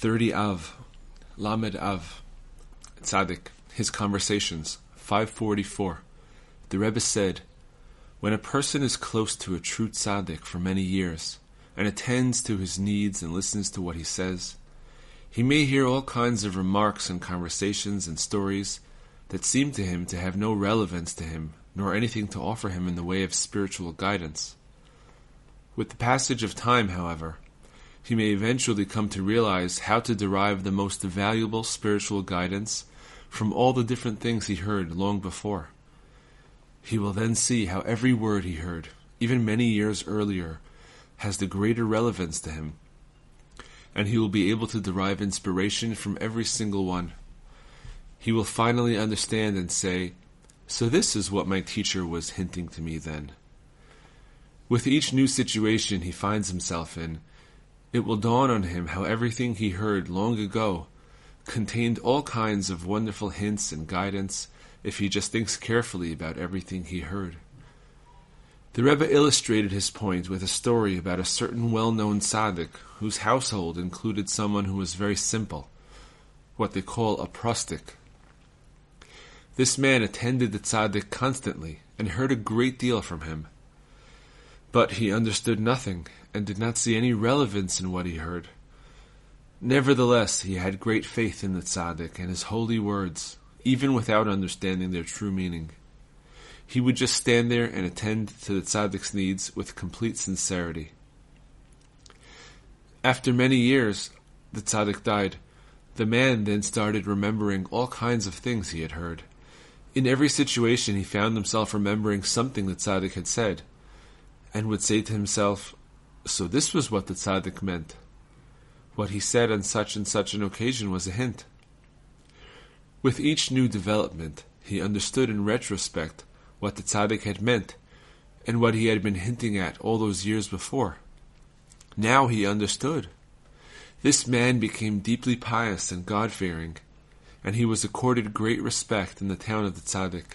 30 Av, Lamed Av, Tzaddik, his conversations, 544. The Rebbe said, When a person is close to a true tzaddik for many years, and attends to his needs and listens to what he says, he may hear all kinds of remarks and conversations and stories that seem to him to have no relevance to him, nor anything to offer him in the way of spiritual guidance. With the passage of time, however, he may eventually come to realize how to derive the most valuable spiritual guidance from all the different things he heard long before. He will then see how every word he heard, even many years earlier, has the greater relevance to him, and he will be able to derive inspiration from every single one. He will finally understand and say, So this is what my teacher was hinting to me then. With each new situation he finds himself in, it will dawn on him how everything he heard long ago contained all kinds of wonderful hints and guidance if he just thinks carefully about everything he heard. The Rebbe illustrated his point with a story about a certain well-known tzaddik whose household included someone who was very simple, what they call a prostic. This man attended the tzaddik constantly and heard a great deal from him. But he understood nothing and did not see any relevance in what he heard. Nevertheless, he had great faith in the tzaddik and his holy words, even without understanding their true meaning. He would just stand there and attend to the tzaddik's needs with complete sincerity. After many years, the tzaddik died. The man then started remembering all kinds of things he had heard. In every situation, he found himself remembering something the tzaddik had said, and would say to himself, So this was what the tzaddik meant. What he said on such and such an occasion was a hint. With each new development, he understood in retrospect what the tzaddik had meant and what he had been hinting at all those years before. Now he understood. This man became deeply pious and God-fearing, and he was accorded great respect in the town of the tzaddik.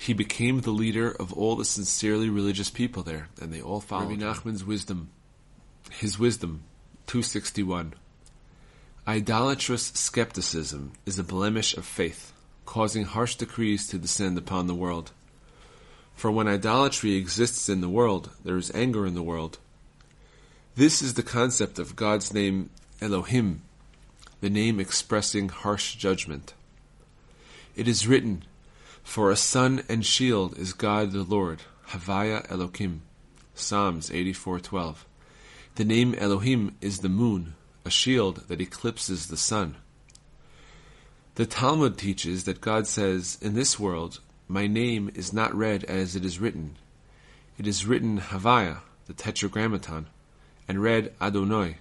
He became the leader of all the sincerely religious people there, and they all followed Rabbi Nachman's wisdom. His wisdom, 261. Idolatrous skepticism is a blemish of faith, causing harsh decrees to descend upon the world. For when idolatry exists in the world, there is anger in the world. This is the concept of God's name Elohim, the name expressing harsh judgment. It is written, For a sun and shield is God the Lord, Havaya Elohim. Psalms 84:12. The name Elohim is the moon, a shield that eclipses the sun. The Talmud teaches that God says, In this world, my name is not read as it is written. It is written Havaya, the tetragrammaton, and read Adonai.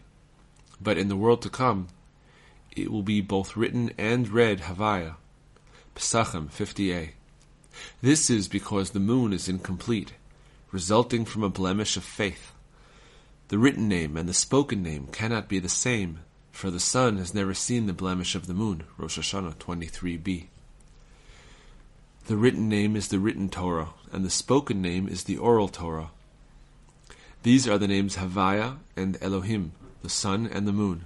But in the world to come, it will be both written and read Havaya. Pesachim 50a. This is because the moon is incomplete, resulting from a blemish of faith. The written name and the spoken name cannot be the same, for the sun has never seen the blemish of the moon. Rosh Hashanah 23b. The written name is the written Torah, and the spoken name is the oral Torah. These are the names Havaya and Elohim, the sun and the moon.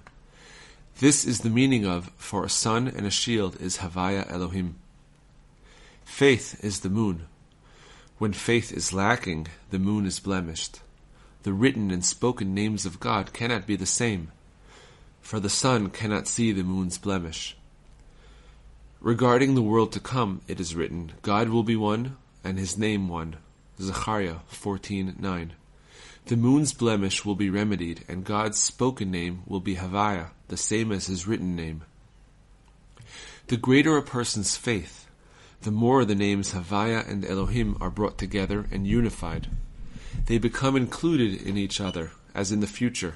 This is the meaning of for a sun and a shield is Havaya Elohim. Faith is the moon. When faith is lacking, the moon is blemished the written and spoken names of God cannot be the same, for the sun cannot see the moon's blemish. Regarding the world to come, it is written, God will be one, and his name one. Zechariah 14:9. The moon's blemish will be remedied, and God's spoken name will be Havaya, the same as his written name. The greater a person's faith, the more the names Havaya and Elohim are brought together and unified they become included in each other, as in the future.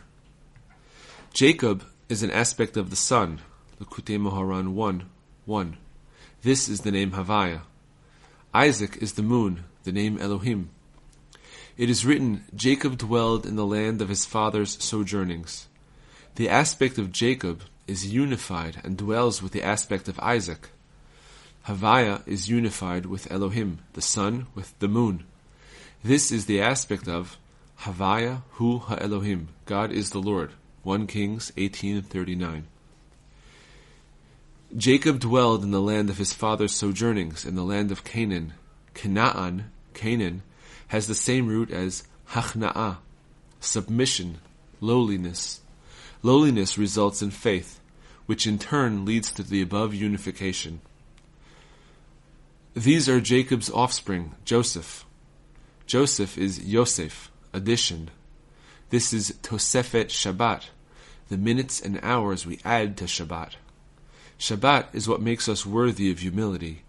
Jacob is an aspect of the sun, Likutei Moharan 1 1. This is the name Havaya. Isaac is the moon, the name Elohim. It is written, Jacob dwelled in the land of his father's sojournings. The aspect of Jacob is unified and dwells with the aspect of Isaac. Havaya is unified with Elohim, the sun with the moon. This is the aspect of Havaya Hu HaElohim, God is the Lord. 1 Kings 1839. Jacob dwelled in the land of his father's sojournings, in the land of Canaan. Canaan, Canaan, has the same root as hachna'ah, submission, lowliness. Lowliness results in faith, which in turn leads to the above unification. These are Jacob's offspring, Joseph. Joseph is Yosef, addition. This is Tosefet Shabbat, the minutes and hours we add to Shabbat. Shabbat is what makes us worthy of humility.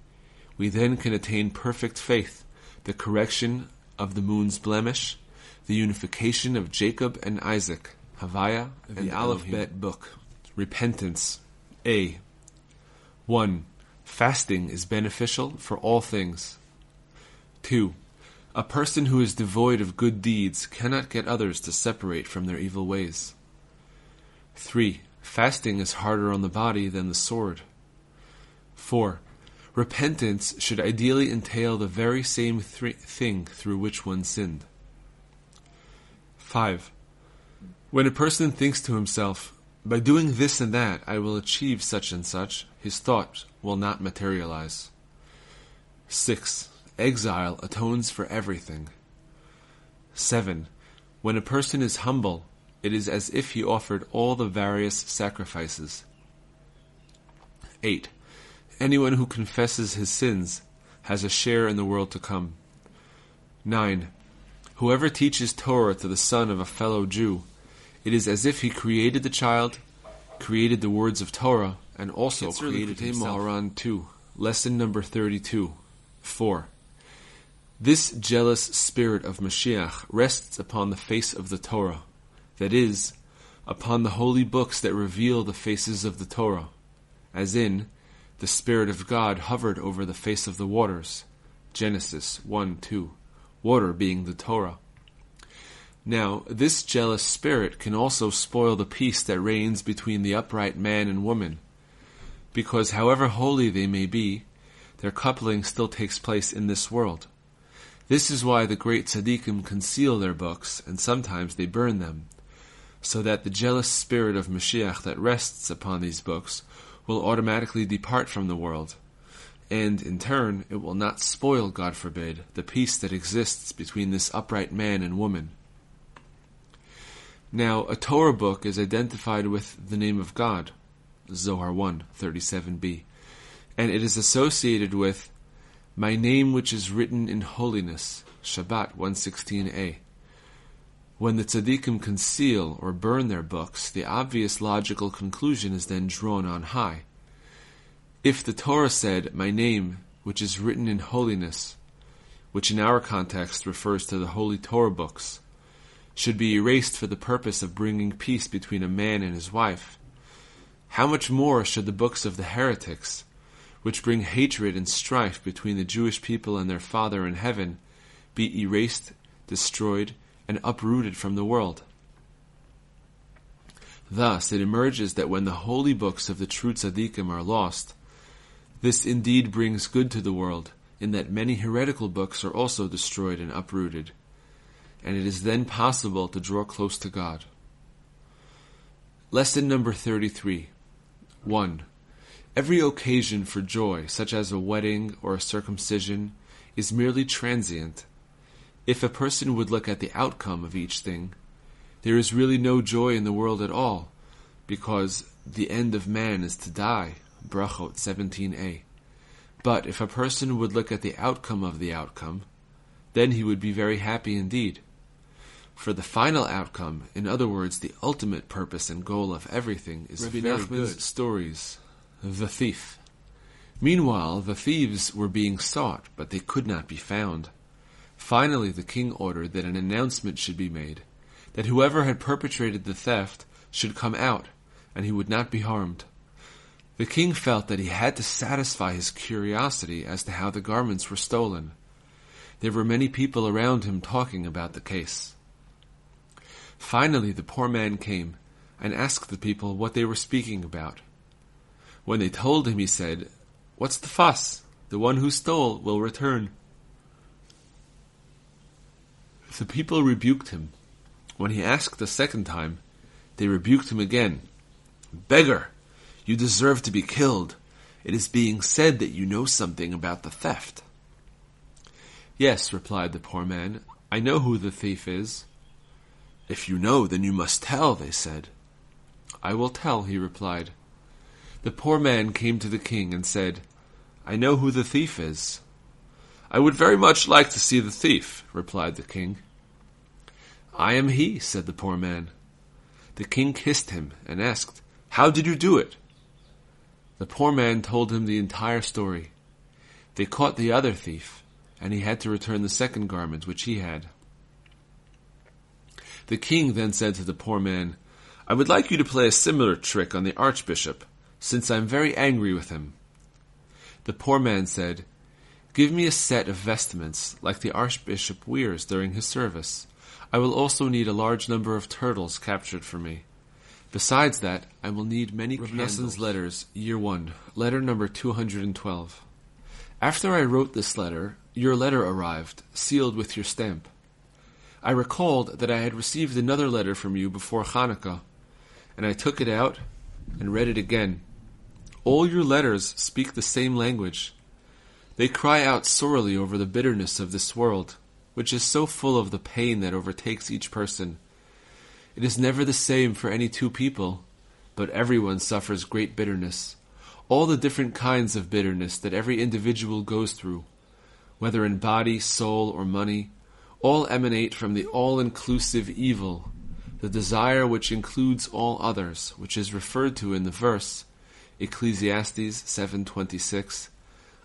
We then can attain perfect faith, the correction of the moon's blemish, the unification of Jacob and Isaac, Havaya, and the Aleph Bet book. Repentance. A. 1. Fasting is beneficial for all things. 2. A person who is devoid of good deeds cannot get others to separate from their evil ways. 3. Fasting is harder on the body than the sword. 4. Repentance should ideally entail the very same th- thing through which one sinned. 5. When a person thinks to himself, by doing this and that I will achieve such and such, his thought will not materialize. 6. Exile atones for everything. 7. When a person is humble, it is as if he offered all the various sacrifices. 8. Anyone who confesses his sins has a share in the world to come. 9. Whoever teaches Torah to the son of a fellow Jew, it is as if he created the child, created the words of Torah, and also created himself. Moharan 2, lesson number 32. 4. This jealous spirit of Mashiach rests upon the face of the Torah that is, upon the holy books that reveal the faces of the Torah, as in, the Spirit of God hovered over the face of the waters. Genesis 1 2. Water being the Torah. Now, this jealous spirit can also spoil the peace that reigns between the upright man and woman, because however holy they may be, their coupling still takes place in this world. This is why the great tzaddikim conceal their books, and sometimes they burn them, so that the jealous spirit of Mashiach that rests upon these books will automatically depart from the world, and in turn it will not spoil, God forbid, the peace that exists between this upright man and woman. Now, a Torah book is identified with the name of God, Zohar 1, 37b, and it is associated with my name which is written in holiness, Shabbat 116a. When the tzaddikim conceal or burn their books, the obvious logical conclusion is then drawn on high. If the Torah said, My name, which is written in holiness, which in our context refers to the holy Torah books, should be erased for the purpose of bringing peace between a man and his wife, how much more should the books of the heretics, which bring hatred and strife between the Jewish people and their Father in heaven, be erased, destroyed, and uprooted from the world. Thus, it emerges that when the holy books of the true tzaddikim are lost, this indeed brings good to the world, in that many heretical books are also destroyed and uprooted, and it is then possible to draw close to God. Lesson number 33 1. Every occasion for joy, such as a wedding or a circumcision, is merely transient if a person would look at the outcome of each thing, there is really no joy in the world at all, because the end of man is to die. Brachot 17a. But if a person would look at the outcome of the outcome, then he would be very happy indeed. For the final outcome, in other words, the ultimate purpose and goal of everything, is Rabbi Nachman's good. stories. The thief. Meanwhile, the thieves were being sought, but they could not be found. Finally, the king ordered that an announcement should be made that whoever had perpetrated the theft should come out, and he would not be harmed. The king felt that he had to satisfy his curiosity as to how the garments were stolen. There were many people around him talking about the case. Finally, the poor man came and asked the people what they were speaking about. When they told him, he said, What's the fuss? The one who stole will return. The people rebuked him. When he asked a second time, they rebuked him again. Beggar, you deserve to be killed. It is being said that you know something about the theft. Yes, replied the poor man, I know who the thief is. If you know, then you must tell, they said. I will tell, he replied. The poor man came to the king and said, I know who the thief is. I would very much like to see the thief, replied the king. I am he, said the poor man. The king kissed him and asked, How did you do it? The poor man told him the entire story. They caught the other thief, and he had to return the second garment which he had. The king then said to the poor man, I would like you to play a similar trick on the archbishop, since I am very angry with him. The poor man said, Give me a set of vestments like the archbishop wears during his service. I will also need a large number of turtles captured for me. Besides that, I will need many Rav letters, year one, letter number 212. After I wrote this letter, your letter arrived, sealed with your stamp. I recalled that I had received another letter from you before Hanukkah, and I took it out and read it again. All your letters speak the same language. They cry out sorely over the bitterness of this world, which is so full of the pain that overtakes each person. It is never the same for any two people, but everyone suffers great bitterness. All the different kinds of bitterness that every individual goes through whether in body, soul, or money, all emanate from the all-inclusive evil, the desire which includes all others, which is referred to in the verse, Ecclesiastes 7:26.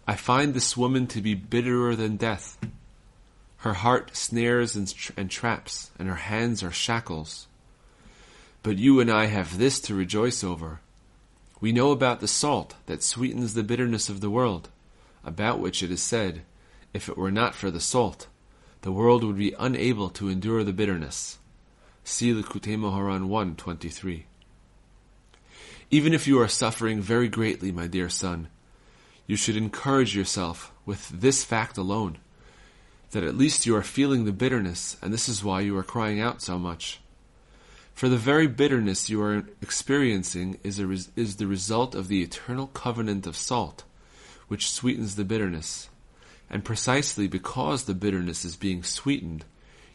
I find this woman to be bitterer than death. Her heart snares and, tra- and traps, and her hands are shackles. But you and I have this to rejoice over. We know about the salt that sweetens the bitterness of the world, about which it is said, if it were not for the salt, the world would be unable to endure the bitterness. See Likutei Moharan 1.23. Even if you are suffering very greatly, my dear son, you should encourage yourself with this fact alone, that at least you are feeling the bitterness, and this is why you are crying out so much. For the very bitterness you are experiencing is, res- is the result of the eternal covenant of salt, which sweetens the bitterness and precisely because the bitterness is being sweetened,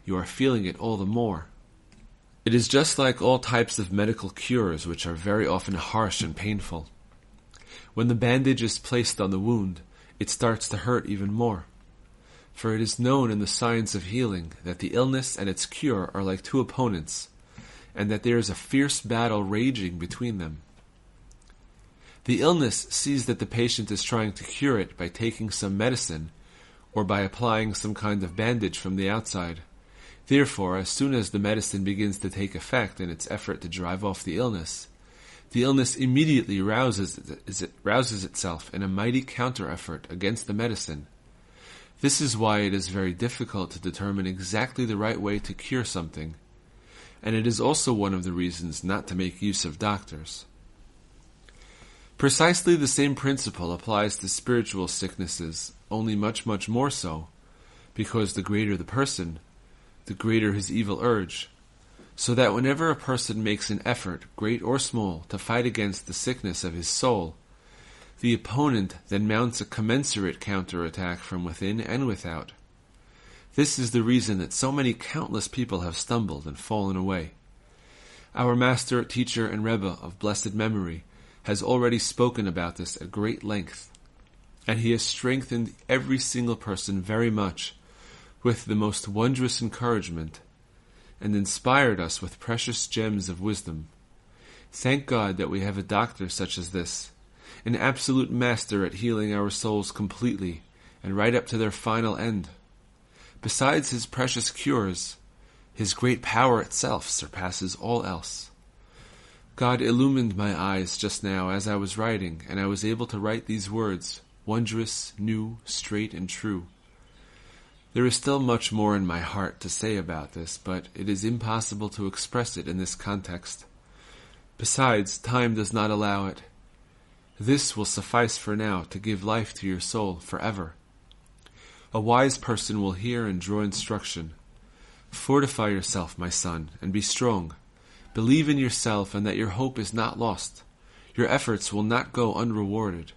you are feeling it all the more. It is just like all types of medical cures, which are very often harsh and painful. When the bandage is placed on the wound, it starts to hurt even more. For it is known in the science of healing that the illness and its cure are like two opponents, and that there is a fierce battle raging between them. The illness sees that the patient is trying to cure it by taking some medicine or by applying some kind of bandage from the outside. Therefore, as soon as the medicine begins to take effect in its effort to drive off the illness, the illness immediately rouses, rouses itself in a mighty counter effort against the medicine. This is why it is very difficult to determine exactly the right way to cure something, and it is also one of the reasons not to make use of doctors. Precisely the same principle applies to spiritual sicknesses, only much, much more so, because the greater the person, the greater his evil urge, so that whenever a person makes an effort, great or small, to fight against the sickness of his soul, the opponent then mounts a commensurate counterattack from within and without. This is the reason that so many countless people have stumbled and fallen away. Our master, teacher, and Rebbe of blessed memory has already spoken about this at great length, and he has strengthened every single person very much with the most wondrous encouragement and inspired us with precious gems of wisdom. Thank God that we have a doctor such as this, an absolute master at healing our souls completely and right up to their final end. Besides his precious cures, his great power itself surpasses all else. God illumined my eyes just now as I was writing, and I was able to write these words wondrous, new, straight, and true. There is still much more in my heart to say about this, but it is impossible to express it in this context. Besides, time does not allow it. This will suffice for now to give life to your soul forever. A wise person will hear and draw instruction. Fortify yourself, my son, and be strong. Believe in yourself and that your hope is not lost. Your efforts will not go unrewarded.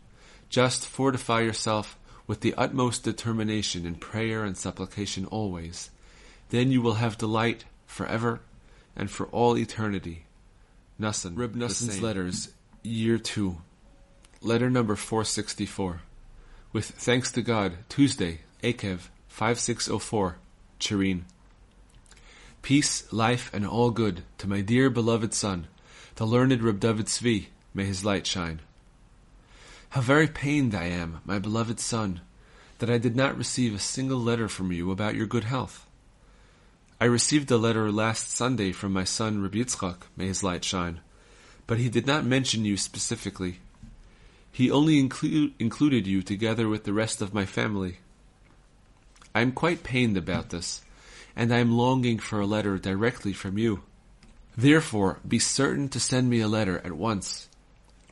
Just fortify yourself with the utmost determination in prayer and supplication always. Then you will have delight forever and for all eternity. Nassan, Reb Nassan's letters, year two, letter number 464. With thanks to God, Tuesday, Ekev, 5604, Tcherin. Peace, life, and all good to my dear beloved son, the learned Reb David Tzvi, may his light shine. How very pained I am, my beloved son, that I did not receive a single letter from you about your good health. I received a letter last Sunday from my son Reb Yitzchak, may his light shine, but he did not mention you specifically. He only inclu- included you together with the rest of my family. I am quite pained about this and I am longing for a letter directly from you. Therefore, be certain to send me a letter at once.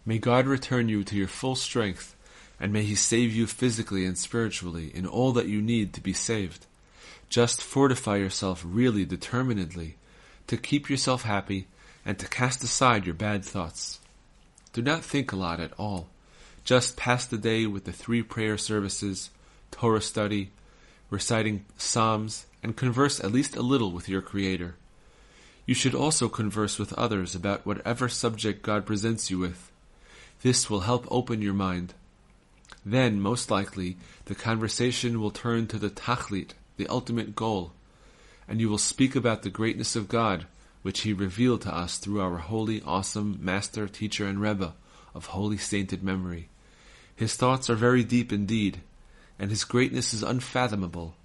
May God return you to your full strength, and may He save you physically and spiritually in all that you need to be saved. Just fortify yourself really determinedly to keep yourself happy and to cast aside your bad thoughts. Do not think a lot at all. Just pass the day with the three prayer services, Torah study, reciting Psalms, and converse at least a little with your Creator. You should also converse with others about whatever subject God presents you with. This will help open your mind. Then, most likely, the conversation will turn to the tachlit, the ultimate goal, and you will speak about the greatness of God, which He revealed to us through our holy, awesome Master, Teacher, and Rebbe of holy sainted memory. His thoughts are very deep indeed, and His greatness is unfathomable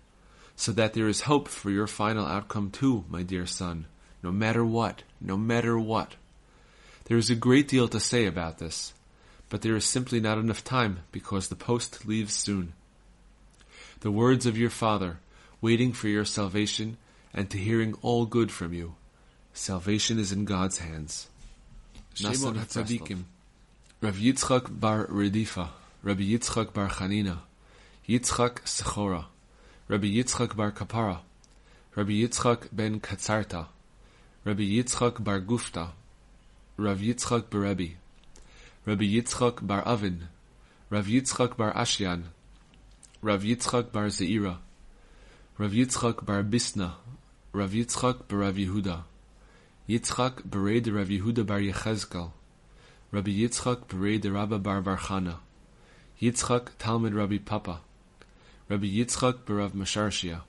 so that there is hope for your final outcome too, my dear son, no matter what, no matter what. There is a great deal to say about this, but there is simply not enough time because the post leaves soon. The words of your father, waiting for your salvation and to hearing all good from you. Salvation is in God's hands. Nasan Tzadikim, Rav Yitzchak bar Redifa, Rabbi Yitzchak bar Chanina, Yitzchak Sechora, Rabbi Yitzchak bar Kapara, Rabbi Yitzchak ben Katzarta, Rabbi Yitzchak bar Gufta, Rav Yitzchak Berebi, Rabbi Yitzchak bar Avin, Rav Yitzchak bar Ashyan, Rav Yitzchak bar Zeira, Rav Yitzchak bar Bisna, Rav Yitzchak bar Rav Yehuda, Yitzchak bered Rav Yehuda bar Yechezkel, Rabbi Yitzchak bered Rabba bar Varchana, Yitzchak Talmud Rabbi Papa, Rabbi Yitzchak berav Masharshia,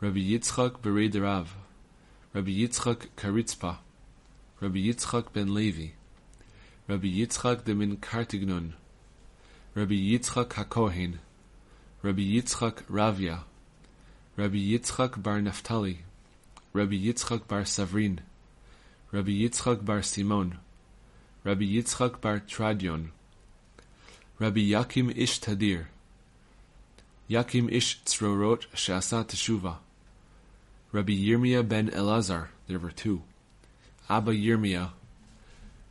Rabbi Yitzchak bered Rav, Rabbi Yitzchak Karitzpa, Rabbi Yitzchak ben Levi, Rabbi Yitzchak de min Kartignon, Rabbi Yitzchak HaKohen, Rabbi Yitzchak Ravia, Rabbi Yitzchak bar Naphtali, Rabbi Yitzchak bar Savrin, Rabbi Yitzchak bar Simon, Rabbi Yitzchak bar Tradion, Rabbi Yakim Ish Tadir, Yakim Ish Tzrorot Shasa Teshuva. Rabbi Yirmiyah ben Elazar, there were two. Abba Yirmiyah.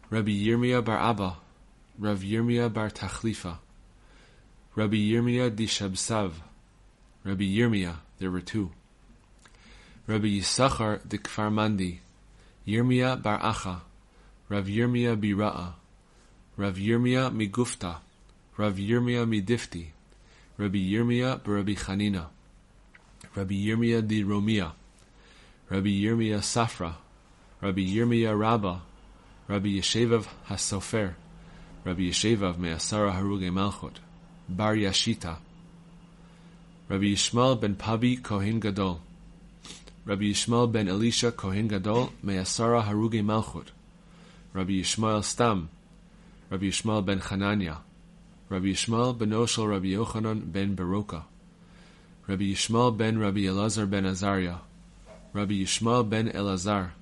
Rabbi Yirmiyah bar Abba. Rav Yirmiyah bar Tachlifa. Rabbi Yirmiyah di Shabsav. Rabbi Yirmiyah, there were two. Rabbi Yisachar de Kfarmandi. Yirmiyah bar Acha. Rav Yirmiyah Bira'a. Rav Yirmiyah Migufta. Rav Yirmiyah Midifti. Rabbi Yirmiyah Rabbi Chanina, Rabbi Yirmiyah di Romia, Rabbi Yirmiyah Safra, Rabbi Yirmiyah Rabba, Rabbi Yeshevav Hasofer, Rabbi Yeshevav Me'asara Haruge Malchut, Bar Yashita, Rabbi Yishmael ben Pabi Kohen Gadol, Rabbi Yishmael ben Elisha Kohen Gadol Me'asara Haruge Malchut, Rabbi Yishmael Stam, Rabbi Yishmael ben Chananya, Rabbi Yishmael ben Oshel Rabbi Yochanan ben Baroka, Rabbi Yishmael ben Rabbi Elazar ben Azariah, Rabbi Yishmael ben Elazar,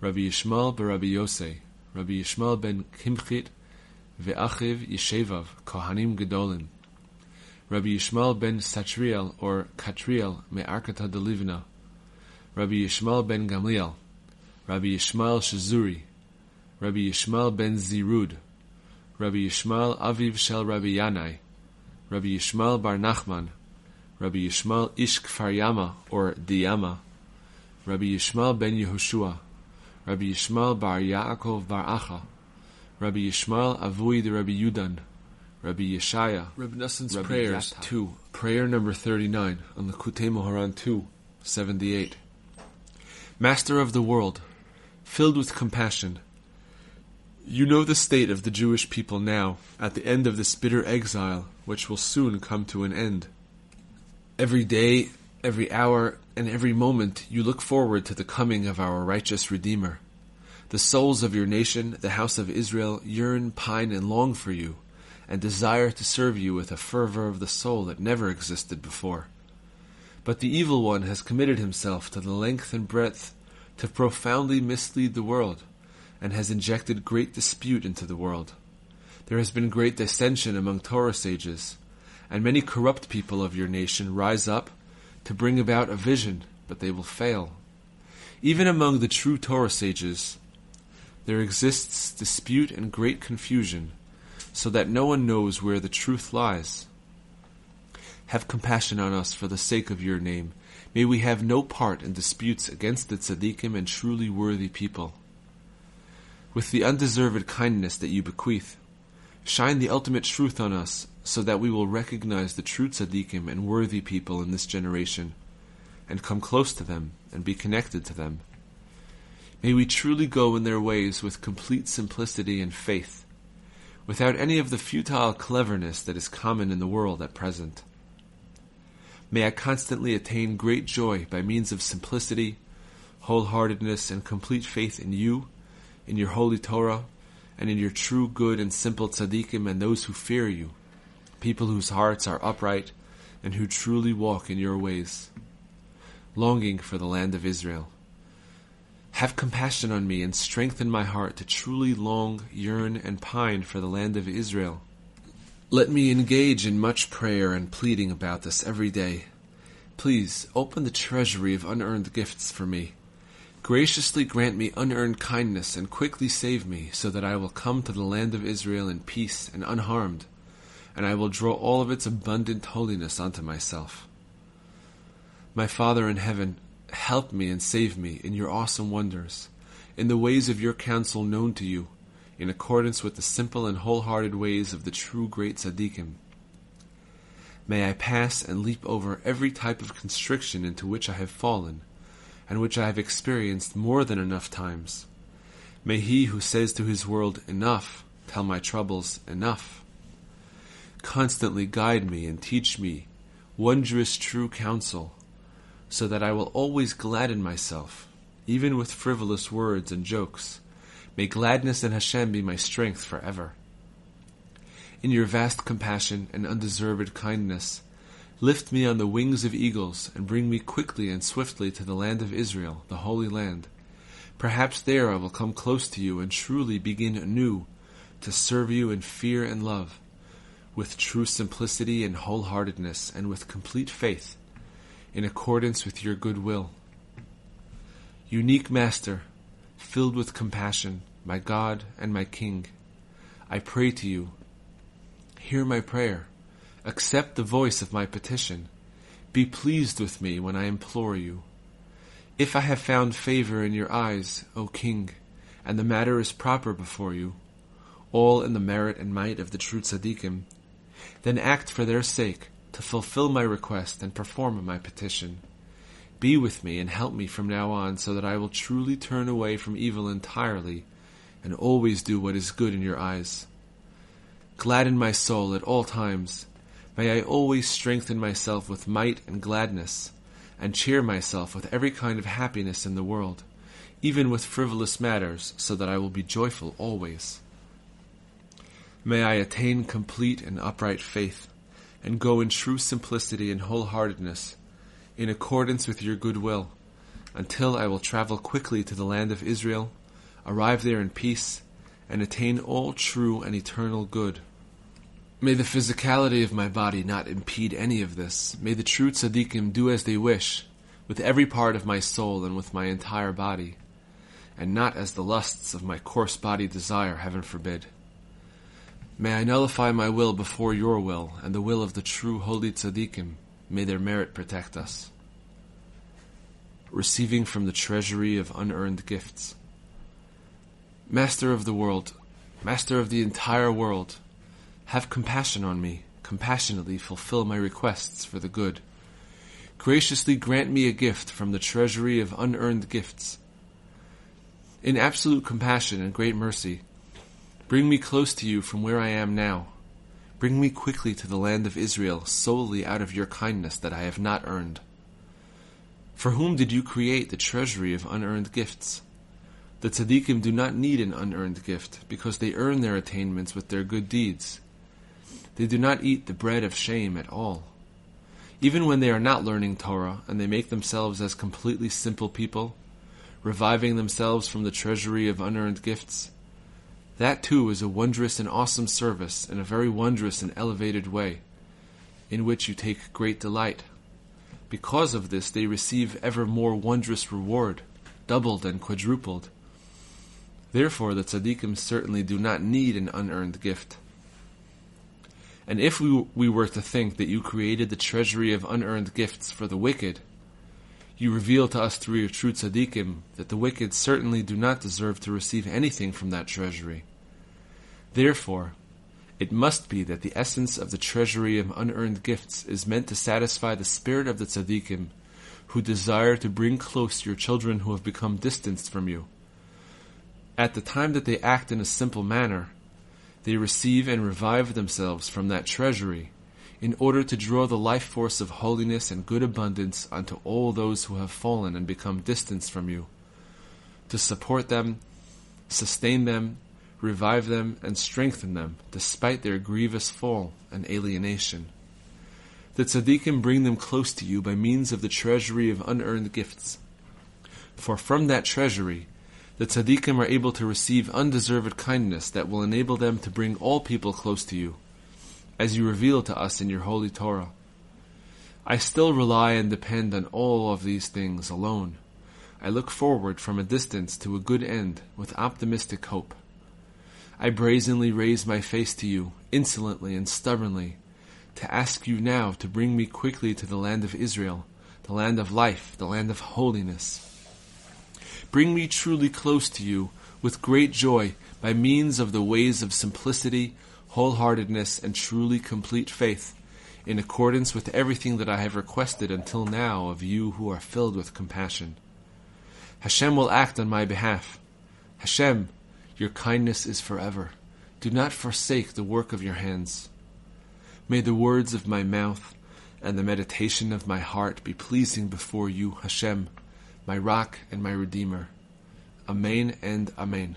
Rabbi Yishmael ben Rabbi Yosei, Rabbi Yishmael ben Kimchit, Ve'achiv Yeshevav, Kohanim Gedolim, Rabbi Yishmael ben Satriel or Katriel me'arkata de Livna, Rabbi Yishmael ben Gamliel, Rabbi Yishmael Shazuri, Rabbi Yishmael ben Zirud, Rabbi Yishmael Aviv Shel Rabbi Yanai, Rabbi Yishmael Bar Nachman, Rabbi Yishmael Ish Kfar Yama or Diyama, Rabbi Yishmael Ben Yehoshua, Rabbi Yishmael Bar Yaakov Bar Acha, Rabbi Yishmael Avui de Rabbi Yudan, Rabbi Yeshaya, Rabbi Nassan's Rabbi prayers Yatta. 2. Prayer number 39 on the Kutei Moharan 2, 78. Master of the world, filled with compassion, you know the state of the Jewish people now, at the end of this bitter exile, which will soon come to an end. Every day, every hour, and every moment you look forward to the coming of our righteous Redeemer. The souls of your nation, the house of Israel, yearn, pine, and long for you, and desire to serve you with a fervor of the soul that never existed before. But the evil one has committed himself to the length and breadth to profoundly mislead the world, and has injected great dispute into the world. There has been great dissension among Torah sages, and many corrupt people of your nation rise up to bring about a vision, but they will fail. Even among the true Torah sages, there exists dispute and great confusion, so that no one knows where the truth lies. Have compassion on us for the sake of your name. May we have no part in disputes against the tzaddikim and truly worthy people. With the undeserved kindness that you bequeath, shine the ultimate truth on us, so that we will recognize the true tzaddikim and worthy people in this generation, and come close to them and be connected to them. May we truly go in their ways with complete simplicity and faith, without any of the futile cleverness that is common in the world at present. May I constantly attain great joy by means of simplicity, wholeheartedness, and complete faith in you, in your holy Torah, and in your true good and simple tzaddikim and those who fear you, people whose hearts are upright and who truly walk in your ways, longing for the land of Israel. Have compassion on me and strengthen my heart to truly long, yearn, and pine for the land of Israel. Let me engage in much prayer and pleading about this every day. Please open the treasury of unearned gifts for me. Graciously grant me unearned kindness and quickly save me, so that I will come to the land of Israel in peace and unharmed, and I will draw all of its abundant holiness unto myself. My Father in heaven, help me and save me in your awesome wonders, in the ways of your counsel known to you, in accordance with the simple and wholehearted ways of the true great tzaddikim. May I pass and leap over every type of constriction into which I have fallen, and which I have experienced more than enough times. May he who says to his world, Enough, tell my troubles, Enough. Constantly guide me and teach me wondrous true counsel, so that I will always gladden myself, even with frivolous words and jokes. May gladness in Hashem be my strength forever. In your vast compassion and undeserved kindness, lift me on the wings of eagles and bring me quickly and swiftly to the land of Israel, the Holy Land. Perhaps there I will come close to you and truly begin anew to serve you in fear and love, with true simplicity and wholeheartedness, and with complete faith, in accordance with your good will. Unique Master, filled with compassion, my God and my King, I pray to you, hear my prayer, accept the voice of my petition, be pleased with me when I implore you. If I have found favor in your eyes, O King, and the matter is proper before you, all in the merit and might of the true tzaddikim, then act for their sake to fulfill my request and perform my petition. Be with me and help me from now on so that I will truly turn away from evil entirely and always do what is good in your eyes. Gladden my soul at all times. May I always strengthen myself with might and gladness, and cheer myself with every kind of happiness in the world, even with frivolous matters, so that I will be joyful always. May I attain complete and upright faith, and go in true simplicity and wholeheartedness, in accordance with your good will, until I will travel quickly to the land of Israel, arrive there in peace, and attain all true and eternal good. May the physicality of my body not impede any of this. May the true tzaddikim do as they wish, with every part of my soul and with my entire body, and not as the lusts of my coarse body desire, heaven forbid. May I nullify my will before your will and the will of the true holy tzaddikim. May their merit protect us. Receiving from the treasury of unearned gifts. Master of the world, Master of the entire world, Have compassion on me, compassionately fulfill my requests for the good. Graciously grant me a gift from the treasury of unearned gifts. In absolute compassion and great mercy, bring me close to you from where I am now. Bring me quickly to the land of Israel solely out of your kindness that I have not earned. For whom did you create the treasury of unearned gifts? The tzaddikim do not need an unearned gift, because they earn their attainments with their good deeds. They do not eat the bread of shame at all. Even when they are not learning Torah, and they make themselves as completely simple people, reviving themselves from the treasury of unearned gifts, that too is a wondrous and awesome service in a very wondrous and elevated way, in which you take great delight. Because of this, they receive ever more wondrous reward, doubled and quadrupled. Therefore, the tzaddikim certainly do not need an unearned gift. And if we, we were to think that you created the treasury of unearned gifts for the wicked, you reveal to us through your true tzaddikim that the wicked certainly do not deserve to receive anything from that treasury. Therefore, it must be that the essence of the treasury of unearned gifts is meant to satisfy the spirit of the tzaddikim who desire to bring close your children who have become distanced from you at the time that they act in a simple manner, they receive and revive themselves from that treasury in order to draw the life force of holiness and good abundance unto all those who have fallen and become distanced from you, to support them, sustain them, revive them, and strengthen them despite their grievous fall and alienation. The tzaddikim bring them close to you by means of the treasury of unearned gifts. For from that treasury the tzaddikim are able to receive undeserved kindness that will enable them to bring all people close to you, as you reveal to us in your holy Torah. I still rely and depend on all of these things alone. I look forward from a distance to a good end with optimistic hope. I brazenly raise my face to you, insolently and stubbornly, to ask you now to bring me quickly to the land of Israel, the land of life, the land of holiness. Bring me truly close to you with great joy by means of the ways of simplicity, wholeheartedness, and truly complete faith, in accordance with everything that I have requested until now of you who are filled with compassion. Hashem will act on my behalf. Hashem, your kindness is forever. Do not forsake the work of your hands. May the words of my mouth and the meditation of my heart be pleasing before you, Hashem my rock and my redeemer. Amen and Amen.